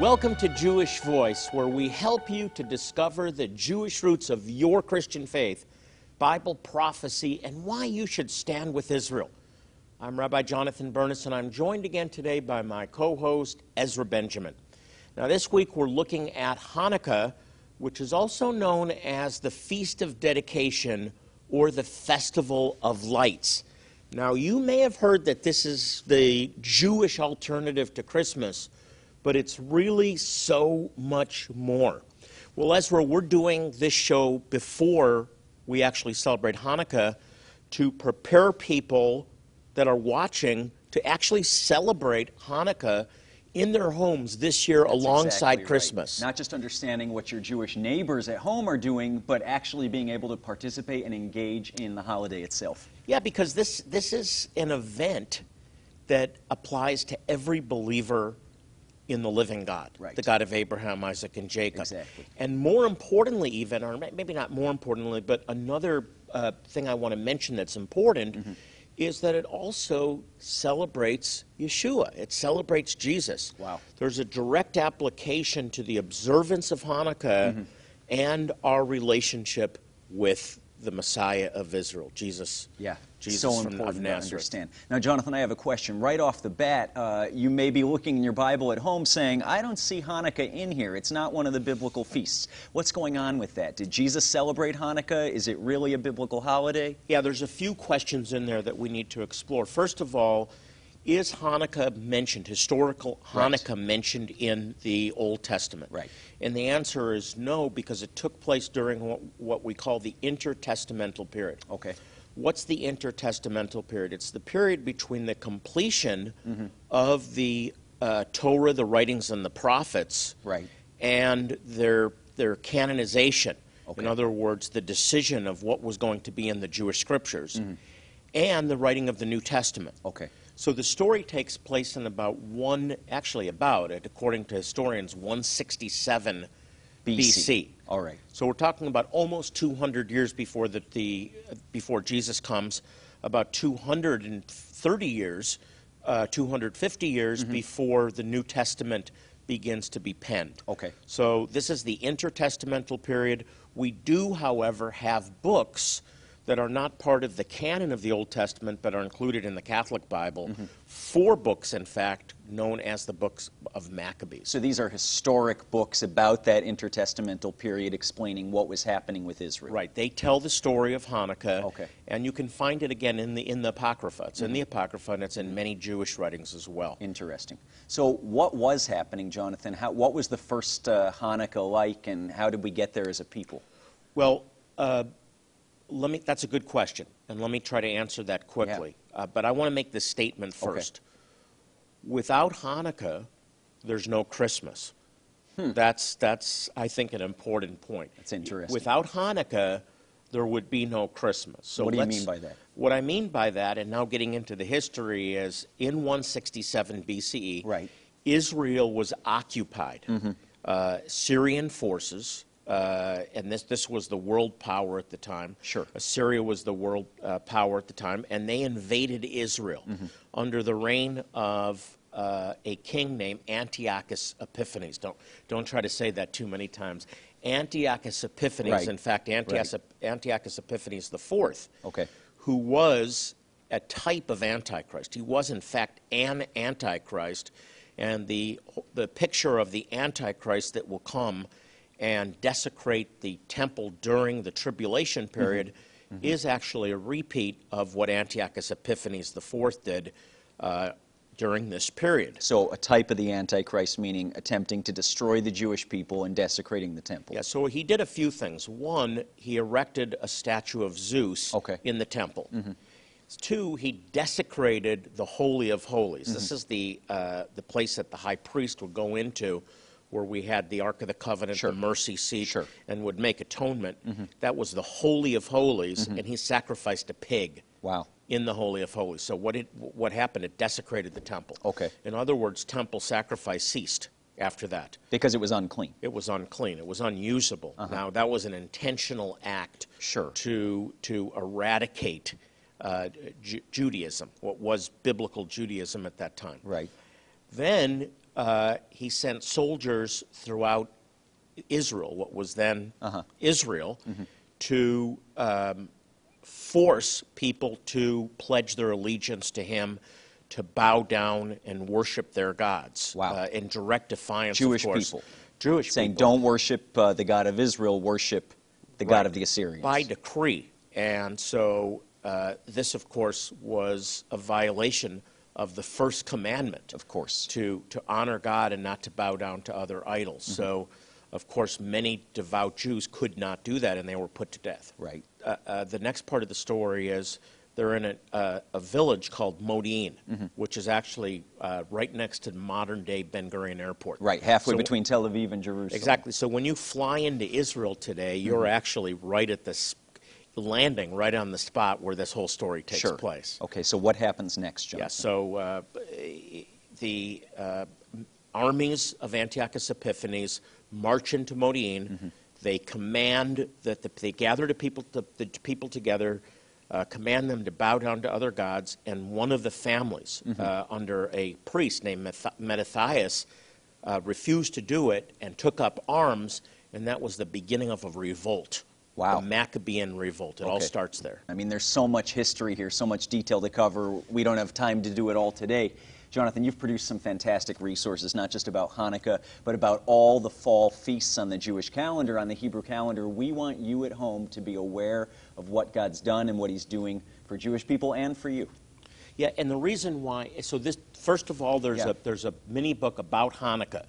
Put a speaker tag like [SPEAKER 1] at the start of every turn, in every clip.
[SPEAKER 1] Welcome to Jewish Voice, where we help you to discover the Jewish roots of your Christian faith, Bible prophecy, and why you should stand with Israel. I'm Rabbi Jonathan Bernis, and I'm joined again today by my co host, Ezra Benjamin. Now, this week we're looking at Hanukkah, which is also known as the Feast of Dedication or the Festival of Lights. Now, you may have heard that this is the Jewish alternative to Christmas but it's really so much more. Well, Ezra, we're doing this show before we actually celebrate Hanukkah to prepare people that are watching to actually celebrate Hanukkah in their homes this year
[SPEAKER 2] That's
[SPEAKER 1] alongside
[SPEAKER 2] exactly right.
[SPEAKER 1] Christmas.
[SPEAKER 2] Not just understanding what your Jewish neighbors at home are doing, but actually being able to participate and engage in the holiday itself.
[SPEAKER 1] Yeah, because this, this is an event that applies to every believer in the living God,
[SPEAKER 2] Right.
[SPEAKER 1] the God of Abraham, Isaac, and Jacob.
[SPEAKER 2] Exactly.
[SPEAKER 1] And more importantly, even, or maybe not more importantly, but another uh, thing I want to mention that's important
[SPEAKER 2] Mm-hmm.
[SPEAKER 1] is that it also celebrates Yeshua. It celebrates Jesus.
[SPEAKER 2] Wow.
[SPEAKER 1] There's a direct application to the observance of Hanukkah
[SPEAKER 2] Mm-hmm.
[SPEAKER 1] and our relationship with the Messiah of Israel, Jesus.
[SPEAKER 2] Yeah,
[SPEAKER 1] Jesus
[SPEAKER 2] so important to understand. Now, Jonathan, I have a question. Right off the bat, uh, you may be looking in your Bible at home saying, I don't see Hanukkah in here. It's not one of the biblical feasts. What's going on with that? Did Jesus celebrate Hanukkah? Is it really a biblical holiday?
[SPEAKER 1] Yeah, there's a few questions in there that we need to explore. First of all, is Hanukkah mentioned, historical
[SPEAKER 2] Right.
[SPEAKER 1] Hanukkah mentioned in the Old Testament?
[SPEAKER 2] Right.
[SPEAKER 1] And the answer is no, because it took place during what, what we call the intertestamental period.
[SPEAKER 2] Okay.
[SPEAKER 1] What's the intertestamental period? It's the period between the completion
[SPEAKER 2] Mm-hmm.
[SPEAKER 1] of the uh, Torah, the writings, and the prophets,
[SPEAKER 2] Right.
[SPEAKER 1] and their their canonization.
[SPEAKER 2] Okay.
[SPEAKER 1] In other words, the decision of what was going to be in the Jewish scriptures,
[SPEAKER 2] Mm-hmm.
[SPEAKER 1] and the writing of the New Testament.
[SPEAKER 2] Okay.
[SPEAKER 1] So the story takes place in about one, actually about it, according to historians, 167 BC.
[SPEAKER 2] All right.
[SPEAKER 1] So we're talking about almost 200 years before the, the before Jesus comes, about 230 years, uh, 250 years
[SPEAKER 2] Mm-hmm.
[SPEAKER 1] before the New Testament begins to be penned.
[SPEAKER 2] Okay.
[SPEAKER 1] So this is the intertestamental period. We do, however, have books that are not part of the canon of the Old Testament but are included in the Catholic Bible.
[SPEAKER 2] Mm-hmm.
[SPEAKER 1] Four books, in fact, known as the books of Maccabees.
[SPEAKER 2] So these are historic books about that intertestamental period explaining what was happening with Israel.
[SPEAKER 1] Right. They tell the story of Hanukkah.
[SPEAKER 2] Okay.
[SPEAKER 1] And you can find it again in the in the Apocrypha. It's in the Apocrypha and it's in many Jewish writings as well.
[SPEAKER 2] Interesting. So, what was happening, Jonathan? How, what was the first uh, Hanukkah like, and how did we get there as a people?
[SPEAKER 1] Well, uh, let me. That's a good question, and let me try to answer that quickly. Uh, but I want to make this statement
[SPEAKER 2] Okay.
[SPEAKER 1] first. Without Hanukkah, there's no Christmas. That's that's I think an important point.
[SPEAKER 2] Hmm. That's interesting.
[SPEAKER 1] Without Hanukkah, there would be no Christmas. So
[SPEAKER 2] What do you mean by that?
[SPEAKER 1] What I mean by that, and now getting into the history, is in 167 BCE,
[SPEAKER 2] Right.
[SPEAKER 1] Israel was occupied. Uh, Syrian forces, uh, and this, this was the world power at the time.
[SPEAKER 2] Sure.
[SPEAKER 1] Assyria was the world uh, power at the time, and they invaded Israel under the reign of uh, a king named Antiochus Epiphanes. Don't, don't try to say that too many times. Antiochus Epiphanes,
[SPEAKER 2] Right.
[SPEAKER 1] in fact, Antiochus, Antiochus Epiphanes IV
[SPEAKER 2] Okay.
[SPEAKER 1] who was a type of Antichrist. He was, in fact, an Antichrist. And the, the picture of the Antichrist that will come and desecrate the temple during the tribulation period is actually a repeat of what Antiochus Epiphanes IV did uh, during this period.
[SPEAKER 2] So, a type of the Antichrist, meaning attempting to destroy the Jewish people and desecrating the temple.
[SPEAKER 1] Yeah, so he did a few things. One, he erected a statue of Zeus
[SPEAKER 2] Okay.
[SPEAKER 1] in the temple. Two, he desecrated the Holy of Holies. This is the, uh, the place that the high priest would go into where we had the Ark of the Covenant,
[SPEAKER 2] Sure.
[SPEAKER 1] the mercy seat,
[SPEAKER 2] Sure.
[SPEAKER 1] and would make atonement. That was the Holy of Holies, and he sacrificed a pig
[SPEAKER 2] Wow.
[SPEAKER 1] in the Holy of Holies. So what it what happened? It desecrated the temple.
[SPEAKER 2] Okay.
[SPEAKER 1] In other words, temple sacrifice ceased after that.
[SPEAKER 2] Because it was unclean.
[SPEAKER 1] It was unclean. It was unusable. Now that was an intentional act
[SPEAKER 2] Uh-huh. Sure.
[SPEAKER 1] to to eradicate uh, Ju- Judaism, what was biblical Judaism at that time.
[SPEAKER 2] Right.
[SPEAKER 1] Then uh, he sent soldiers throughout Israel, what was then
[SPEAKER 2] Uh-huh.
[SPEAKER 1] Israel,
[SPEAKER 2] Mm-hmm.
[SPEAKER 1] to um, force people to pledge their allegiance to him, to bow down and worship their gods.
[SPEAKER 2] Wow.
[SPEAKER 1] Uh, in direct defiance,
[SPEAKER 2] Jewish
[SPEAKER 1] of course.
[SPEAKER 2] people.
[SPEAKER 1] Jewish people.
[SPEAKER 2] Saying,
[SPEAKER 1] people.
[SPEAKER 2] don't worship uh, the God of Israel, worship the God of the Assyrians.
[SPEAKER 1] By decree. And so uh, this, of course, was a violation of the first commandment.
[SPEAKER 2] Of course.
[SPEAKER 1] To, to honor God and not to bow down to other idols.
[SPEAKER 2] Mm-hmm.
[SPEAKER 1] So, of course, many devout Jews could not do that and they were put to death.
[SPEAKER 2] Right.
[SPEAKER 1] Uh, uh, the next part of the story is they're in a, uh, a village called Modi'in,
[SPEAKER 2] Mm-hmm.
[SPEAKER 1] which is actually uh, right next to modern day Ben Gurion Airport.
[SPEAKER 2] Right, halfway
[SPEAKER 1] So-
[SPEAKER 2] between Tel Aviv and Jerusalem.
[SPEAKER 1] Exactly. So when you fly into Israel today, you're
[SPEAKER 2] Mm-hmm.
[SPEAKER 1] actually right at this landing, right on the spot where this whole story takes
[SPEAKER 2] Sure.
[SPEAKER 1] place.
[SPEAKER 2] Okay, so what happens next, Jonathan?
[SPEAKER 1] Yeah. So uh, the uh, armies of Antiochus Epiphanes march into Modi'in.
[SPEAKER 2] Mm-hmm.
[SPEAKER 1] They command that the, they gather the people, the, the people together, uh, command them to bow down to other gods, and one of the families,
[SPEAKER 2] Mm-hmm.
[SPEAKER 1] uh, under a priest named Mattathias, uh, refused to do it and took up arms, and that was the beginning of a revolt.
[SPEAKER 2] Wow.
[SPEAKER 1] The Maccabean revolt. It all starts there.
[SPEAKER 2] I mean, there's so much history here, so much detail to cover. We don't have time to do it all today. Jonathan, you've produced some fantastic resources, not just about Hanukkah, but about all the fall feasts on the Jewish calendar, on the Hebrew calendar. We want you at home to be aware of what God's done and what He's doing for Jewish people and for you.
[SPEAKER 1] Yeah, and the reason why, so this, first of all, there's,
[SPEAKER 2] Yeah.
[SPEAKER 1] a, there's a mini book about Hanukkah,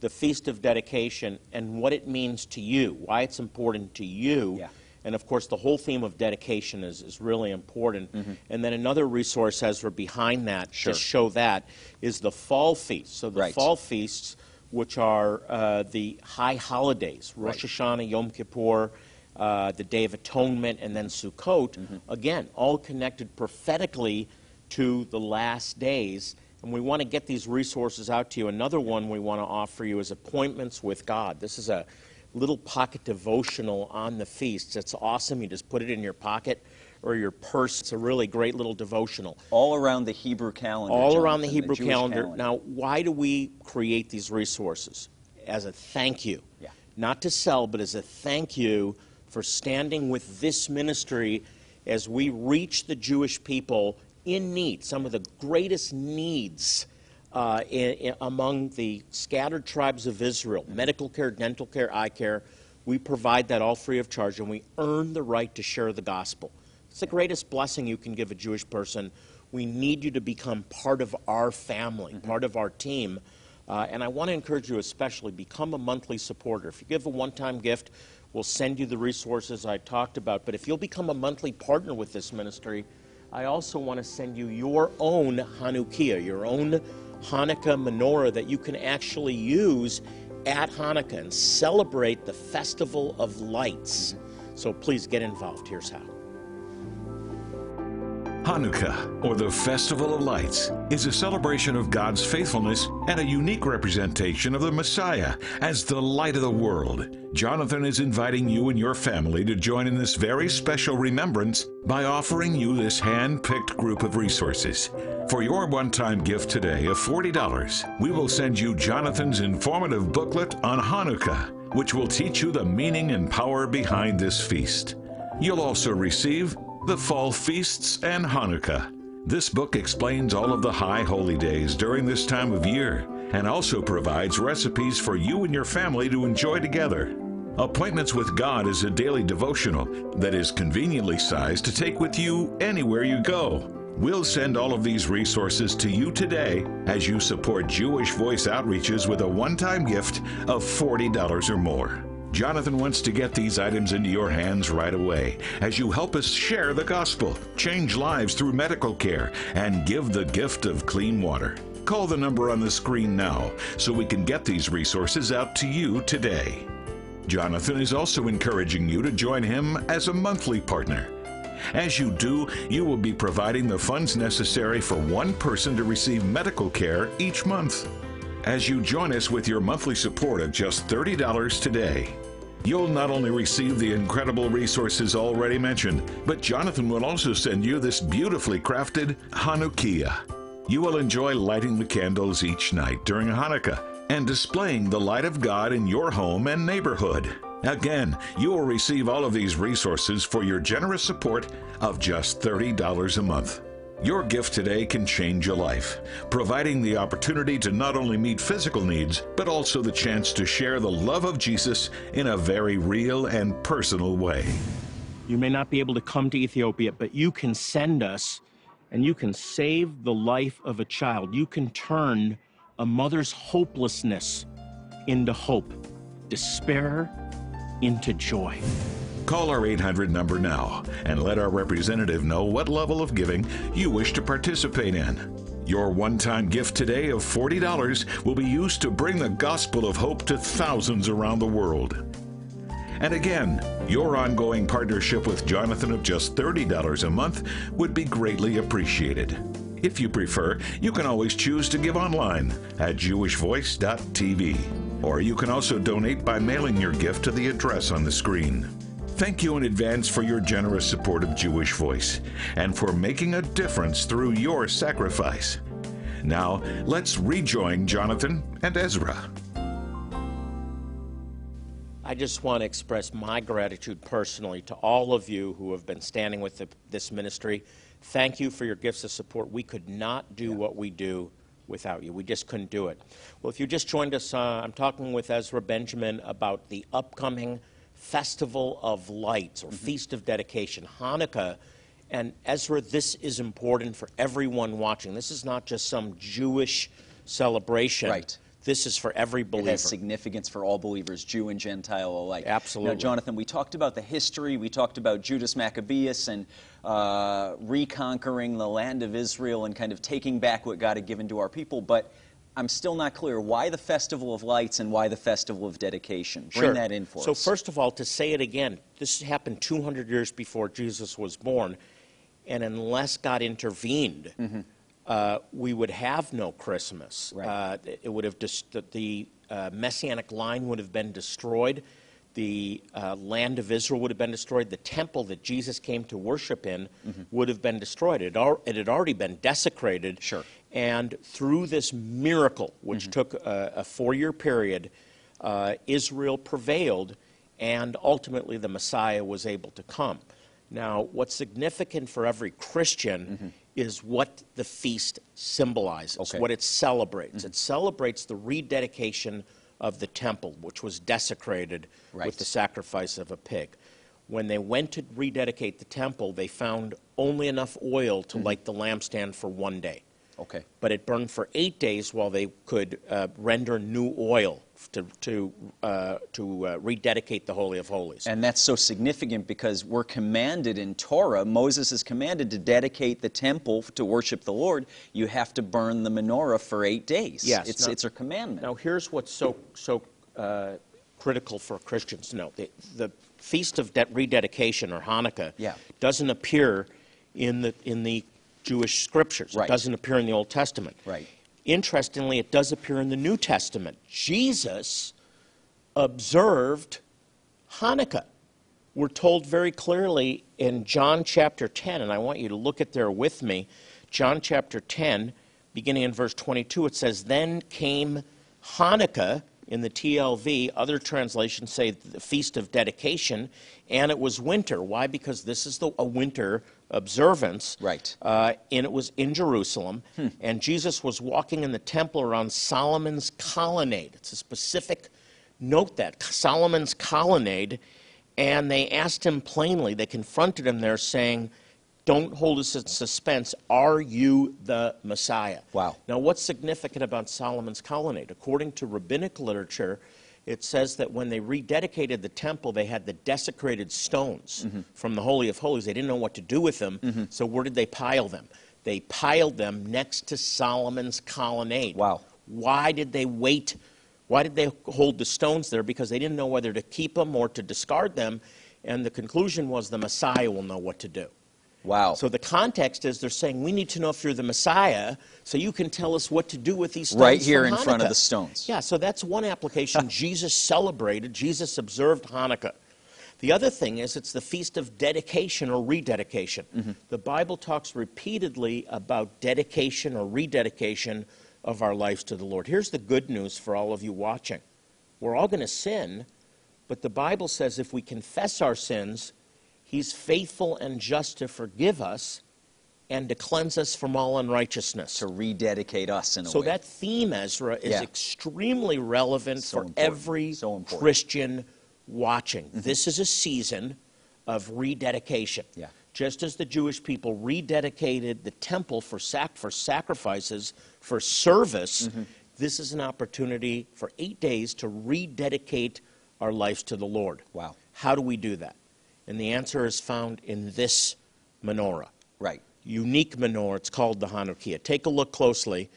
[SPEAKER 1] the Feast of Dedication, and what it means to you, why it's important to you.
[SPEAKER 2] Yeah.
[SPEAKER 1] And of course, the whole theme of dedication is, is really important. And then another resource, as we're behind that,
[SPEAKER 2] Sure.
[SPEAKER 1] to show that, is the fall feast. So the
[SPEAKER 2] Right.
[SPEAKER 1] fall feasts, which are uh, the high holidays, Rosh Hashanah, Yom Kippur, uh, the Day of Atonement, and then Sukkot, again, all connected prophetically to the last days. And we want to get these resources out to you. Another one we want to offer you is Appointments with God. This is a little pocket devotional on the feasts. It's awesome. You just put it in your pocket or your purse. It's a really great little devotional
[SPEAKER 2] All around the Hebrew calendar.
[SPEAKER 1] all around the
[SPEAKER 2] Jonathan,
[SPEAKER 1] Hebrew
[SPEAKER 2] Jewish
[SPEAKER 1] calendar. Now, why do we create these resources? As a thank you.
[SPEAKER 2] Yeah.
[SPEAKER 1] Not to sell, but as a thank you for standing with this ministry as we reach the Jewish people in need, some of the greatest needs uh, in, in- among the scattered tribes of Israel medical care, dental care, eye care. We provide that all free of charge, and we earn the right to share the gospel. It's the greatest blessing you can give a Jewish person. We need you to become part of our family, part of our team. Uh, and I want to encourage you especially become a monthly supporter. If you give a one time gift, we'll send you the resources I talked about. But if you'll become a monthly partner with this ministry, I also want to send you your own Hanukkah, your own Hanukkah menorah that you can actually use at Hanukkah and celebrate the Festival of Lights. So please get involved. Here's how.
[SPEAKER 3] Hanukkah, or the Festival of Lights, is a celebration of God's faithfulness and a unique representation of the Messiah as the light of the world. Jonathan is inviting you and your family to join in this very special remembrance by offering you this hand picked group of resources. For your one time gift today of $40, we will send you Jonathan's informative booklet on Hanukkah, which will teach you the meaning and power behind this feast. You'll also receive the Fall Feasts and Hanukkah. This book explains all of the high holy days during this time of year and also provides recipes for you and your family to enjoy together. Appointments with God is a daily devotional that is conveniently sized to take with you anywhere you go. We'll send all of these resources to you today as you support Jewish Voice Outreaches with a one time gift of $40 or more. Jonathan wants to get these items into your hands right away as you help us share the gospel, change lives through medical care, and give the gift of clean water. Call the number on the screen now so we can get these resources out to you today. Jonathan is also encouraging you to join him as a monthly partner. As you do, you will be providing the funds necessary for one person to receive medical care each month. As you join us with your monthly support of just $30 today, you'll not only receive the incredible resources already mentioned, but Jonathan will also send you this beautifully crafted Hanukkiah. You will enjoy lighting the candles each night during Hanukkah and displaying the light of God in your home and neighborhood. Again, you will receive all of these resources for your generous support of just $30 a month. Your gift today can change a life, providing the opportunity to not only meet physical needs, but also the chance to share the love of Jesus in a very real and personal way.
[SPEAKER 1] You may not be able to come to Ethiopia, but you can send us and you can save the life of a child. You can turn a mother's hopelessness into hope, despair into joy.
[SPEAKER 3] Call our 800 number now and let our representative know what level of giving you wish to participate in. Your one time gift today of $40 will be used to bring the gospel of hope to thousands around the world. And again, your ongoing partnership with Jonathan of just $30 a month would be greatly appreciated. If you prefer, you can always choose to give online at jewishvoice.tv. Or you can also donate by mailing your gift to the address on the screen. Thank you in advance for your generous support of Jewish Voice and for making a difference through your sacrifice. Now, let's rejoin Jonathan and Ezra.
[SPEAKER 1] I just want to express my gratitude personally to all of you who have been standing with the, this ministry. Thank you for your gifts of support. We could not do what we do without you. We just couldn't do it. Well, if you just joined us, uh, I'm talking with Ezra Benjamin about the upcoming Festival of Lights or mm-hmm. Feast of Dedication, Hanukkah. And Ezra, this is important for everyone watching. This is not just some Jewish celebration.
[SPEAKER 2] Right.
[SPEAKER 1] This is for every believer.
[SPEAKER 2] It has significance for all believers, Jew and Gentile alike.
[SPEAKER 1] Absolutely.
[SPEAKER 2] Now, Jonathan, we talked about the history. We talked about Judas Maccabeus and uh, reconquering the land of Israel and kind of taking back what God had given to our people. But I'm still not clear why the Festival of Lights and why the Festival of Dedication. Bring
[SPEAKER 1] sure.
[SPEAKER 2] that in for
[SPEAKER 1] so
[SPEAKER 2] us.
[SPEAKER 1] So, first of all, to say it again, this happened 200 years before Jesus was born. And unless God intervened, mm-hmm uh, we would have no Christmas.
[SPEAKER 2] Right.
[SPEAKER 1] Uh, it would have dis- the uh, messianic line would have been destroyed. The uh, land of Israel would have been destroyed. The temple that Jesus came to worship in mm-hmm. would have been destroyed. It, al- it, had already been desecrated.
[SPEAKER 2] Sure.
[SPEAKER 1] And through this miracle, which mm-hmm. took a, a four year period, uh, Israel prevailed, and ultimately the Messiah was able to come. Now, what's significant for every Christian mm-hmm is what the feast symbolizes,
[SPEAKER 2] okay.
[SPEAKER 1] what it celebrates. Mm-hmm. It celebrates the rededication of the temple, which was desecrated
[SPEAKER 2] right.
[SPEAKER 1] with the sacrifice of a pig. When they went to rededicate the temple, they found only enough oil to mm-hmm. light the lampstand for one day.
[SPEAKER 2] Okay.
[SPEAKER 1] But it burned for eight days while they could uh, render new oil to, to, uh, to uh, rededicate the Holy of Holies.
[SPEAKER 2] And that's so significant because we're commanded in Torah, Moses is commanded to dedicate the temple to worship the Lord. You have to burn the menorah for eight days.
[SPEAKER 1] Yes.
[SPEAKER 2] It's,
[SPEAKER 1] now,
[SPEAKER 2] it's a commandment.
[SPEAKER 1] Now, here's what's so, so uh, critical for Christians to know the, the Feast of De- Rededication, or Hanukkah,
[SPEAKER 2] yeah.
[SPEAKER 1] doesn't appear in the, in the Jewish scriptures.
[SPEAKER 2] Right.
[SPEAKER 1] It doesn't appear in the Old Testament.
[SPEAKER 2] Right.
[SPEAKER 1] Interestingly, it does appear in the New Testament. Jesus observed Hanukkah. We're told very clearly in John chapter 10, and I want you to look at there with me. John chapter 10, beginning in verse 22, it says, Then came Hanukkah in the TLV. Other translations say the Feast of Dedication, and it was winter. Why? Because this is the, a winter observance.
[SPEAKER 2] Right.
[SPEAKER 1] Uh, and it was in Jerusalem. Hmm. And Jesus was walking in the temple around Solomon's colonnade. It's a specific note that Solomon's colonnade. And they asked him plainly, they confronted him there, saying, Don't hold us in suspense. Are you the Messiah?
[SPEAKER 2] Wow.
[SPEAKER 1] Now, what's significant about Solomon's colonnade? According to rabbinic literature, it says that when they rededicated the temple, they had the desecrated stones mm-hmm. from the Holy of Holies. They didn't know what to do with them, mm-hmm. so where did they pile them? They piled them next to Solomon's colonnade.
[SPEAKER 2] Wow.
[SPEAKER 1] Why did they wait? Why did they hold the stones there? Because they didn't know whether to keep them or to discard them. And the conclusion was the Messiah will know what to do.
[SPEAKER 2] Wow.
[SPEAKER 1] So the context is they're saying, we need to know if you're the Messiah so you can tell us what to do with these stones.
[SPEAKER 2] Right here in front of the stones.
[SPEAKER 1] Yeah, so that's one application. Jesus celebrated, Jesus observed Hanukkah. The other thing is it's the feast of dedication or rededication.
[SPEAKER 2] Mm-hmm.
[SPEAKER 1] The Bible talks repeatedly about dedication or rededication of our lives to the Lord. Here's the good news for all of you watching. We're all going to sin, but the Bible says if we confess our sins, He's faithful and just to forgive us and to cleanse us from all unrighteousness.
[SPEAKER 2] to rededicate us in a
[SPEAKER 1] So
[SPEAKER 2] way.
[SPEAKER 1] that theme, Ezra, is
[SPEAKER 2] Yeah.
[SPEAKER 1] extremely relevant
[SPEAKER 2] So
[SPEAKER 1] for
[SPEAKER 2] important.
[SPEAKER 1] every
[SPEAKER 2] So. Mm-hmm.
[SPEAKER 1] Christian watching. This is a season of rededication.
[SPEAKER 2] Yeah.
[SPEAKER 1] Just as the Jewish people rededicated the temple for, sac- for sacrifices, for service,
[SPEAKER 2] Mm-hmm.
[SPEAKER 1] this is an opportunity for eight days to rededicate our lives to the Lord.
[SPEAKER 2] Wow.
[SPEAKER 1] How do we do that? And the answer is found in this menorah
[SPEAKER 2] right.
[SPEAKER 1] unique menorah. It's called the Hanukkiah. Take a look closely.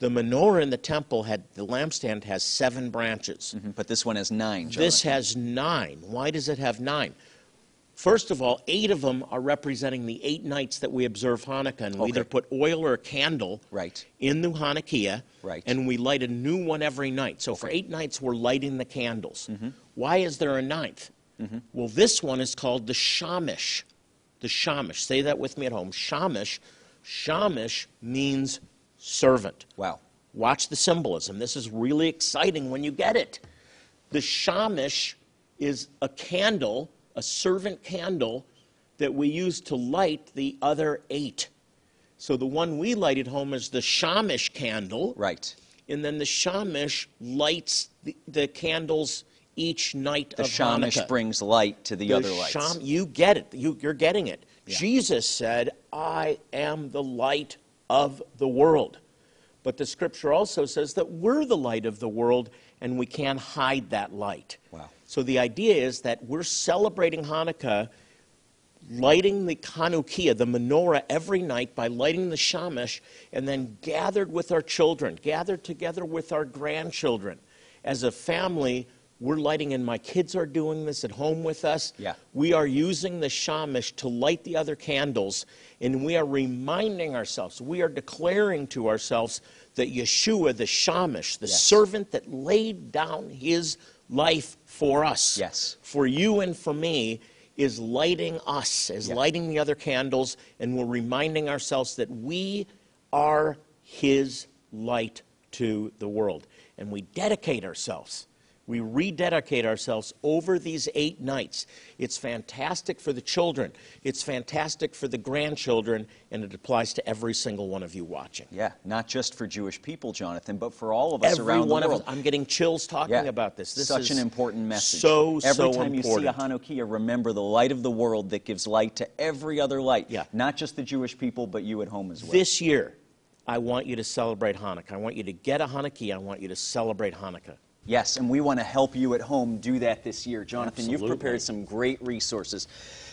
[SPEAKER 1] The menorah in the temple had the lampstand has seven branches.
[SPEAKER 2] Mhm. But this one has nine.
[SPEAKER 1] This has nine. Why does it have nine? First of all, eight of them are representing the eight nights that we observe Hanukkah, and we
[SPEAKER 2] Okay.
[SPEAKER 1] either put oil or a candle
[SPEAKER 2] Right.
[SPEAKER 1] in the Hanukkiah,
[SPEAKER 2] Right.
[SPEAKER 1] and we light a new one every night. So for eight nights, we're lighting the candles.
[SPEAKER 2] Mm-hmm.
[SPEAKER 1] Why is there a ninth? Mm-hmm. Well, this one is called the Shamash. The Shamash. Say that with me at home. Shamash. Shamash means servant.
[SPEAKER 2] Wow.
[SPEAKER 1] Watch the symbolism. This is really exciting when you get it. The shamash is a candle, a servant candle, that we use to light the other eight. So the one we light at home is the shamash candle,
[SPEAKER 2] Right.
[SPEAKER 1] and then the shamash lights the, the candles each night
[SPEAKER 2] The
[SPEAKER 1] of
[SPEAKER 2] Shamash
[SPEAKER 1] Hanukkah.
[SPEAKER 2] brings light to the,
[SPEAKER 1] The
[SPEAKER 2] other lights.
[SPEAKER 1] Sham- you get it. You, you're getting it.
[SPEAKER 2] Yeah.
[SPEAKER 1] Jesus said, I am the light of the world. But the scripture also says that we're the light of the world and we can't hide that light.
[SPEAKER 2] Wow.
[SPEAKER 1] So the idea is that we're celebrating Hanukkah, lighting the Hanukkiah, the menorah, every night by lighting the shamash, and then gathered with our children, gathered together with our grandchildren. As a family, we're lighting, and my kids are doing this at home with us.
[SPEAKER 2] Yeah.
[SPEAKER 1] We are using the shamash to light the other candles, and we are reminding ourselves, we are declaring to ourselves that Yeshua, the shamash, the
[SPEAKER 2] Yes.
[SPEAKER 1] servant that laid down his life for us,
[SPEAKER 2] Yes.
[SPEAKER 1] for you and for me, is lighting us, is
[SPEAKER 2] Yeah.
[SPEAKER 1] lighting the other candles, and we're reminding ourselves that we are his light to the world. And we dedicate ourselves. We rededicate ourselves over these eight nights. It's fantastic for the children, it's fantastic for the grandchildren, and it applies to every single one of you watching.
[SPEAKER 2] Yeah, not just for Jewish people, Jonathan, but for all of us
[SPEAKER 1] Every
[SPEAKER 2] around
[SPEAKER 1] one
[SPEAKER 2] the world.
[SPEAKER 1] us. I'm getting chills talking
[SPEAKER 2] Yeah.
[SPEAKER 1] about this. This is
[SPEAKER 2] Such
[SPEAKER 1] is
[SPEAKER 2] an important message.
[SPEAKER 1] So,
[SPEAKER 2] every
[SPEAKER 1] so
[SPEAKER 2] time
[SPEAKER 1] important.
[SPEAKER 2] you see a Hanukkiah, remember the light of the world that gives light to every other light.
[SPEAKER 1] Yeah.
[SPEAKER 2] Not just the Jewish people, but you at home as well.
[SPEAKER 1] This year, I want you to celebrate Hanukkah. I want you to get a Hanukkiah. I want you to celebrate Hanukkah.
[SPEAKER 2] Yes, and we want to help you at home do that this year. Jonathan, you've prepared some great resources.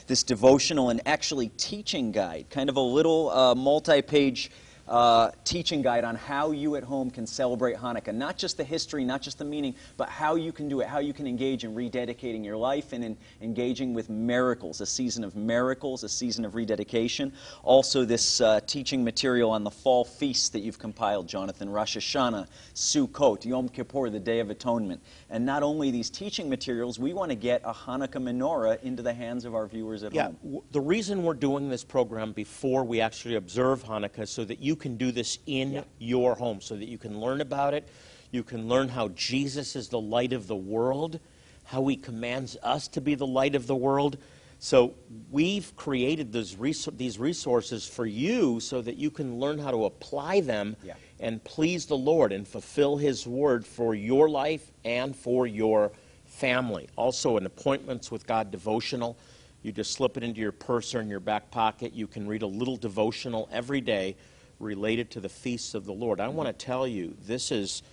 [SPEAKER 2] This devotional and actually teaching guide, kind of a little uh, multi page uh, teaching guide on how you at home can celebrate Hanukkah. Not just the history, not just the meaning, but how you can do it, how you can engage in rededicating your life and in engaging with miracles, a season of miracles, a season of rededication. Also, this uh, teaching material on the fall feasts that you've compiled, Jonathan Rosh Hashanah, Sukkot, Yom Kippur, the Day of Atonement. And not only these teaching materials, we want to get a Hanukkah menorah into the hands of our viewers at
[SPEAKER 1] Yeah,
[SPEAKER 2] home.
[SPEAKER 1] w- the reason we're doing this program before we actually observe Hanukkah so that you can do this in
[SPEAKER 2] Yeah.
[SPEAKER 1] your home, so that you can learn about it. You can learn how Jesus is the light of the world, how he commands us to be the light of the world. So we've created resou- these resources for you so that you can learn how to apply them
[SPEAKER 2] Yeah.
[SPEAKER 1] and please the Lord and fulfill his word for your life and for your family. Also, an appointments with God devotional. You just slip it into your purse or in your back pocket. You can read a little devotional every day related to the feasts of the Lord. I want to tell you, this is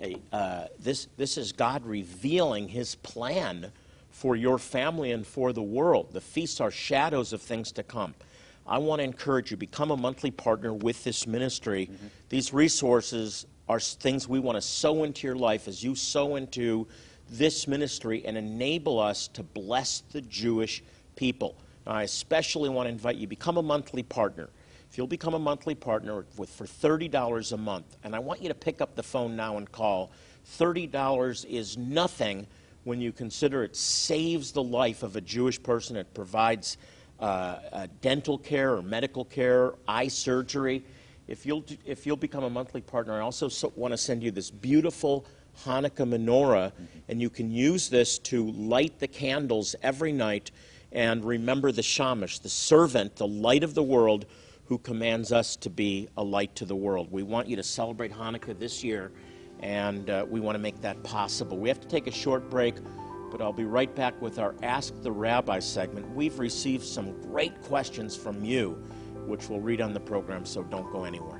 [SPEAKER 1] a uh, this this is God revealing His plan for your family and for the world. The feasts are shadows of things to come. I want to encourage you become a monthly partner with this ministry. Mm-hmm. These resources are things we want to sow into your life as you sow into this ministry and enable us to bless the Jewish people. Now, I especially want to invite you become a monthly partner. If you'll become a monthly partner with, for $30 a month, and I want you to pick up the phone now and call, $30 is nothing when you consider it saves the life of a Jewish person. It provides uh, uh, dental care or medical care, eye surgery. If you'll, if you'll become a monthly partner, I also so want to send you this beautiful Hanukkah menorah, mm-hmm. and you can use this to light the candles every night and remember the Shamash, the servant, the light of the world, who commands us to be a light to the world. We want you to celebrate Hanukkah this year, and uh, we want to make that possible. We have to take a short break, but I'll be right back with our Ask the Rabbi segment. We've received some great questions from you which we'll read on the program, so don't go anywhere.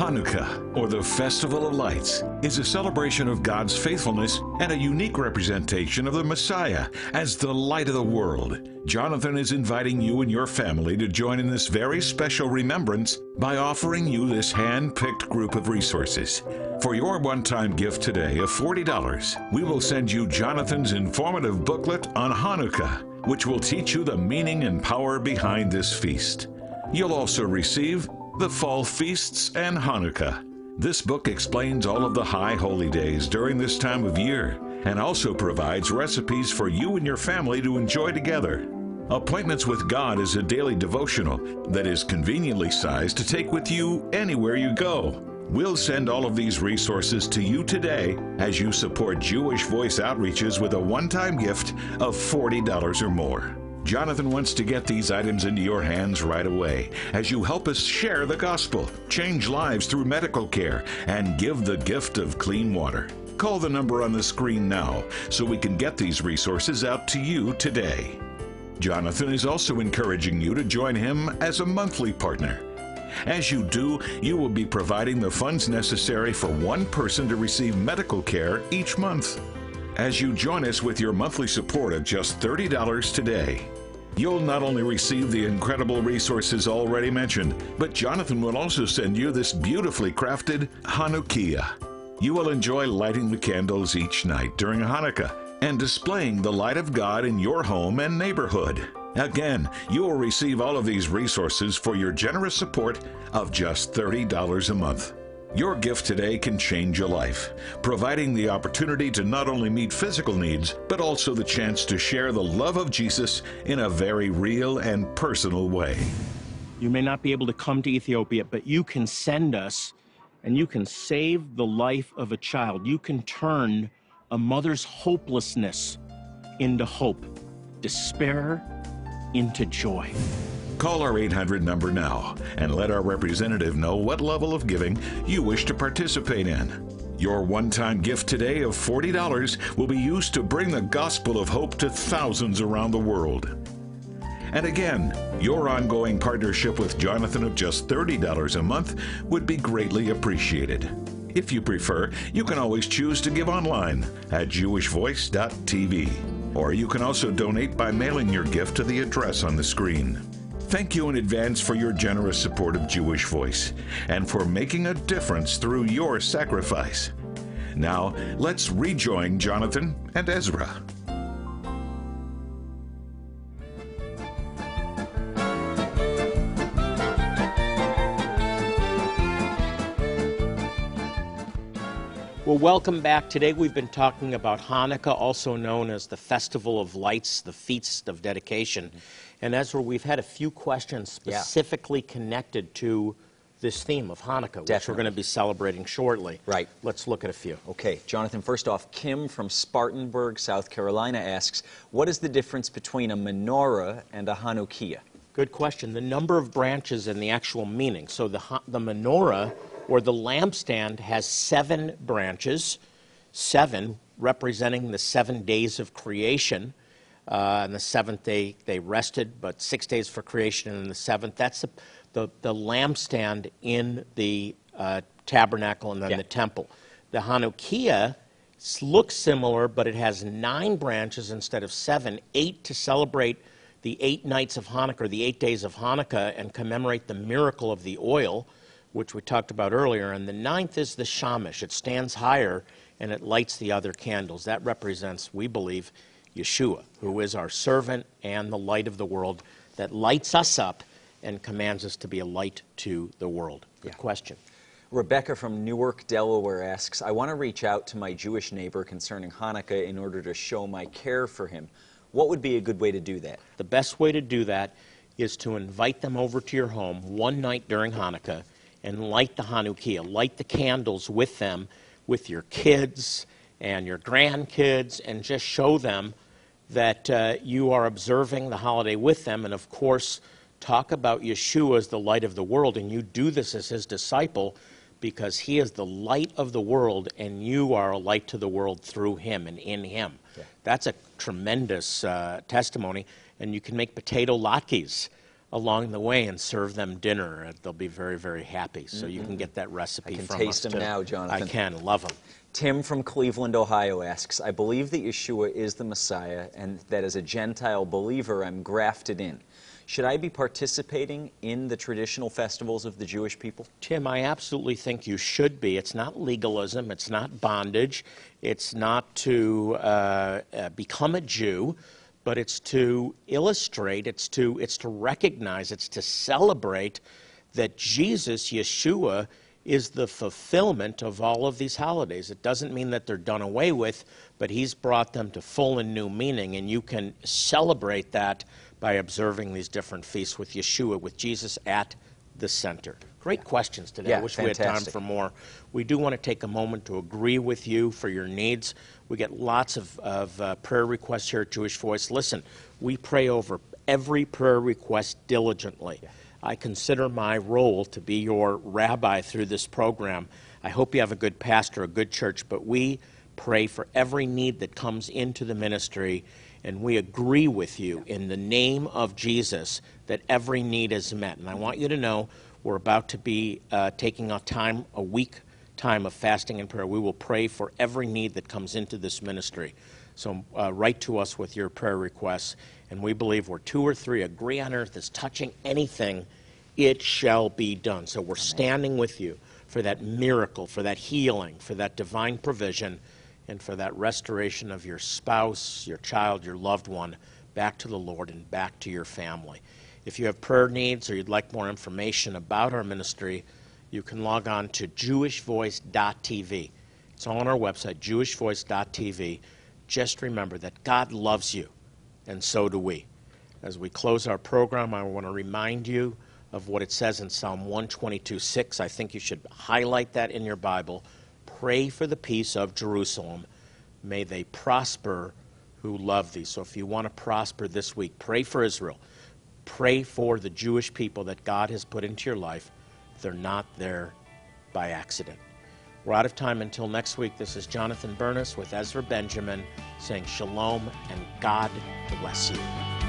[SPEAKER 3] Hanukkah, or the Festival of Lights, is a celebration of God's faithfulness and a unique representation of the Messiah as the light of the world. Jonathan is inviting you and your family to join in this very special remembrance by offering you this hand picked group of resources. For your one time gift today of $40, we will send you Jonathan's informative booklet on Hanukkah which will teach you the meaning and power behind this feast. You'll also receive the Fall Feasts and Hanukkah. This book explains all of the high holy days during this time of year and also provides recipes for you and your family to enjoy together. Appointments with God is a daily devotional that is conveniently sized to take with you anywhere you go. We'll send all of these resources to you today as you support Jewish Voice Outreaches with a one time gift of $40 or more. Jonathan wants to get these items into your hands right away as you help us share the gospel, change lives through medical care, and give the gift of clean water. Call the number on the screen now so we can get these resources out to you today. Jonathan is also encouraging you to join him as a monthly partner. As you do, you will be providing the funds necessary for one person to receive medical care each month. As you join us with your monthly support of just $30 today, You'll not only receive the incredible resources already mentioned, but Jonathan will also send you this beautifully crafted Hanukkiah. You will enjoy lighting the candles each night during Hanukkah and displaying the light of God in your home and neighborhood. Again, you will receive all of these resources for your generous support of just $30 a month. Your gift today can change a life, providing the opportunity to not only meet physical needs, but also the chance to share the love of Jesus in a very real and personal way.
[SPEAKER 1] You may not be able to come to Ethiopia, but you can send us and you can save the life of a child. You can turn a mother's hopelessness into hope, despair into joy.
[SPEAKER 3] Call our 800 number now and let our representative know what level of giving you wish to participate in. Your one time gift today of $40 will be used to bring the gospel of hope to thousands around the world. And again, your ongoing partnership with Jonathan of just $30 a month would be greatly appreciated. If you prefer, you can always choose to give online at jewishvoice.tv. Or you can also donate by mailing your gift to the address on the screen. Thank you in advance for your generous support of Jewish Voice and for making a difference through your sacrifice. Now, let's rejoin Jonathan and Ezra.
[SPEAKER 1] Well, welcome back. Today we've been talking about Hanukkah, also known as the Festival of Lights, the Feast of Dedication. Mm-hmm. And Ezra, we've had a few questions specifically yeah. connected to this theme of Hanukkah, Definitely. which we're going to be celebrating shortly.
[SPEAKER 2] Right.
[SPEAKER 1] Let's look at a few.
[SPEAKER 2] Okay, Jonathan, first off, Kim from Spartanburg, South Carolina asks, what is the difference between a menorah and a Hanukkiah?
[SPEAKER 1] Good question. The number of branches and the actual meaning. So the, the menorah or the lampstand has seven branches, seven representing the seven days of creation. Uh, and the seventh day they rested, but six days for creation, and the seventh. That's the, the, the lampstand in the uh, tabernacle and then yeah. the temple. The Hanukkiah looks similar, but it has nine branches instead of seven, eight to celebrate the eight nights of Hanukkah, the eight days of Hanukkah, and commemorate the miracle of the oil, which we talked about earlier. And the ninth is the Shamash. It stands higher and it lights the other candles. That represents, we believe, Yeshua, who is our servant and the light of the world that lights us up and commands us to be a light to the world. Good
[SPEAKER 2] Yeah.
[SPEAKER 1] question.
[SPEAKER 2] Rebecca from Newark, Delaware asks I want to reach out to my Jewish neighbor concerning Hanukkah in order to show my care for him. What would be a good way to do that?
[SPEAKER 1] The best way to do that is to invite them over to your home one night during Hanukkah and light the Hanukkiah, light the candles with them, with your kids and your grandkids, and just show them that uh, you are observing the holiday with them. And of course, talk about Yeshua as the light of the world. And you do this as his disciple because he is the light of the world, and you are a light to the world through him and in him.
[SPEAKER 2] Yeah.
[SPEAKER 1] That's a tremendous uh, testimony. And you can make potato latkes along the way and serve them dinner. Uh, They'll be very, very happy. So you can get that recipe.
[SPEAKER 2] I can
[SPEAKER 1] from
[SPEAKER 2] taste
[SPEAKER 1] us
[SPEAKER 2] them
[SPEAKER 1] too.
[SPEAKER 2] now, Jonathan.
[SPEAKER 1] I can. Love them.
[SPEAKER 2] Tim from Cleveland, Ohio asks I believe that Yeshua is the Messiah and that as a Gentile believer I'm grafted in. Should I be participating in the traditional festivals of the Jewish people?
[SPEAKER 1] Tim, I absolutely think you should be. It's not legalism, it's not bondage, it's not to uh, uh, become a Jew, but it's to illustrate, it's to, it's to recognize, it's to celebrate that Jesus, Yeshua, is the fulfillment of all of these holidays. It doesn't mean that they're done away with, but He's brought them to full and new meaning, and you can celebrate that by observing these different feasts with Yeshua, with Jesus at the center. Great questions today. I
[SPEAKER 2] Yeah,
[SPEAKER 1] wish we had time for more. We do want to take a moment to agree with you for your needs. We get lots of, of uh, prayer requests here at Jewish Voice. Listen, we pray over every prayer request diligently. I consider my role to be your rabbi through this program. I hope you have a good pastor, a good church, but we pray for every need that comes into the ministry, and we agree with you in the name of Jesus that every need is met. And I want you to know we're about to be uh, taking a time, a week time of fasting and prayer. We will pray for every need that comes into this ministry. So uh, write to us with your prayer requests, and we believe where two or three agree on earth is touching anything, it shall be done. So we're standing with you for that miracle, for that healing, for that divine provision, and for that restoration of your spouse, your child, your loved one back to the Lord and back to your family. If you have prayer needs or you'd like more information about our ministry, you can log on to jewishvoice.tv. It's all on our website, jewishvoice.tv. Just remember that God loves you, and so do we. As we close our program, I want to remind you of what it says in Psalm 122:6. I think you should highlight that in your Bible. Pray for the peace of Jerusalem. May they prosper who love thee. So if you want to prosper this week, pray for Israel. Pray for the Jewish people that God has put into your life. They're not there by accident. We're out of time until next week. This is Jonathan Bernis with Ezra Benjamin saying shalom and God bless you.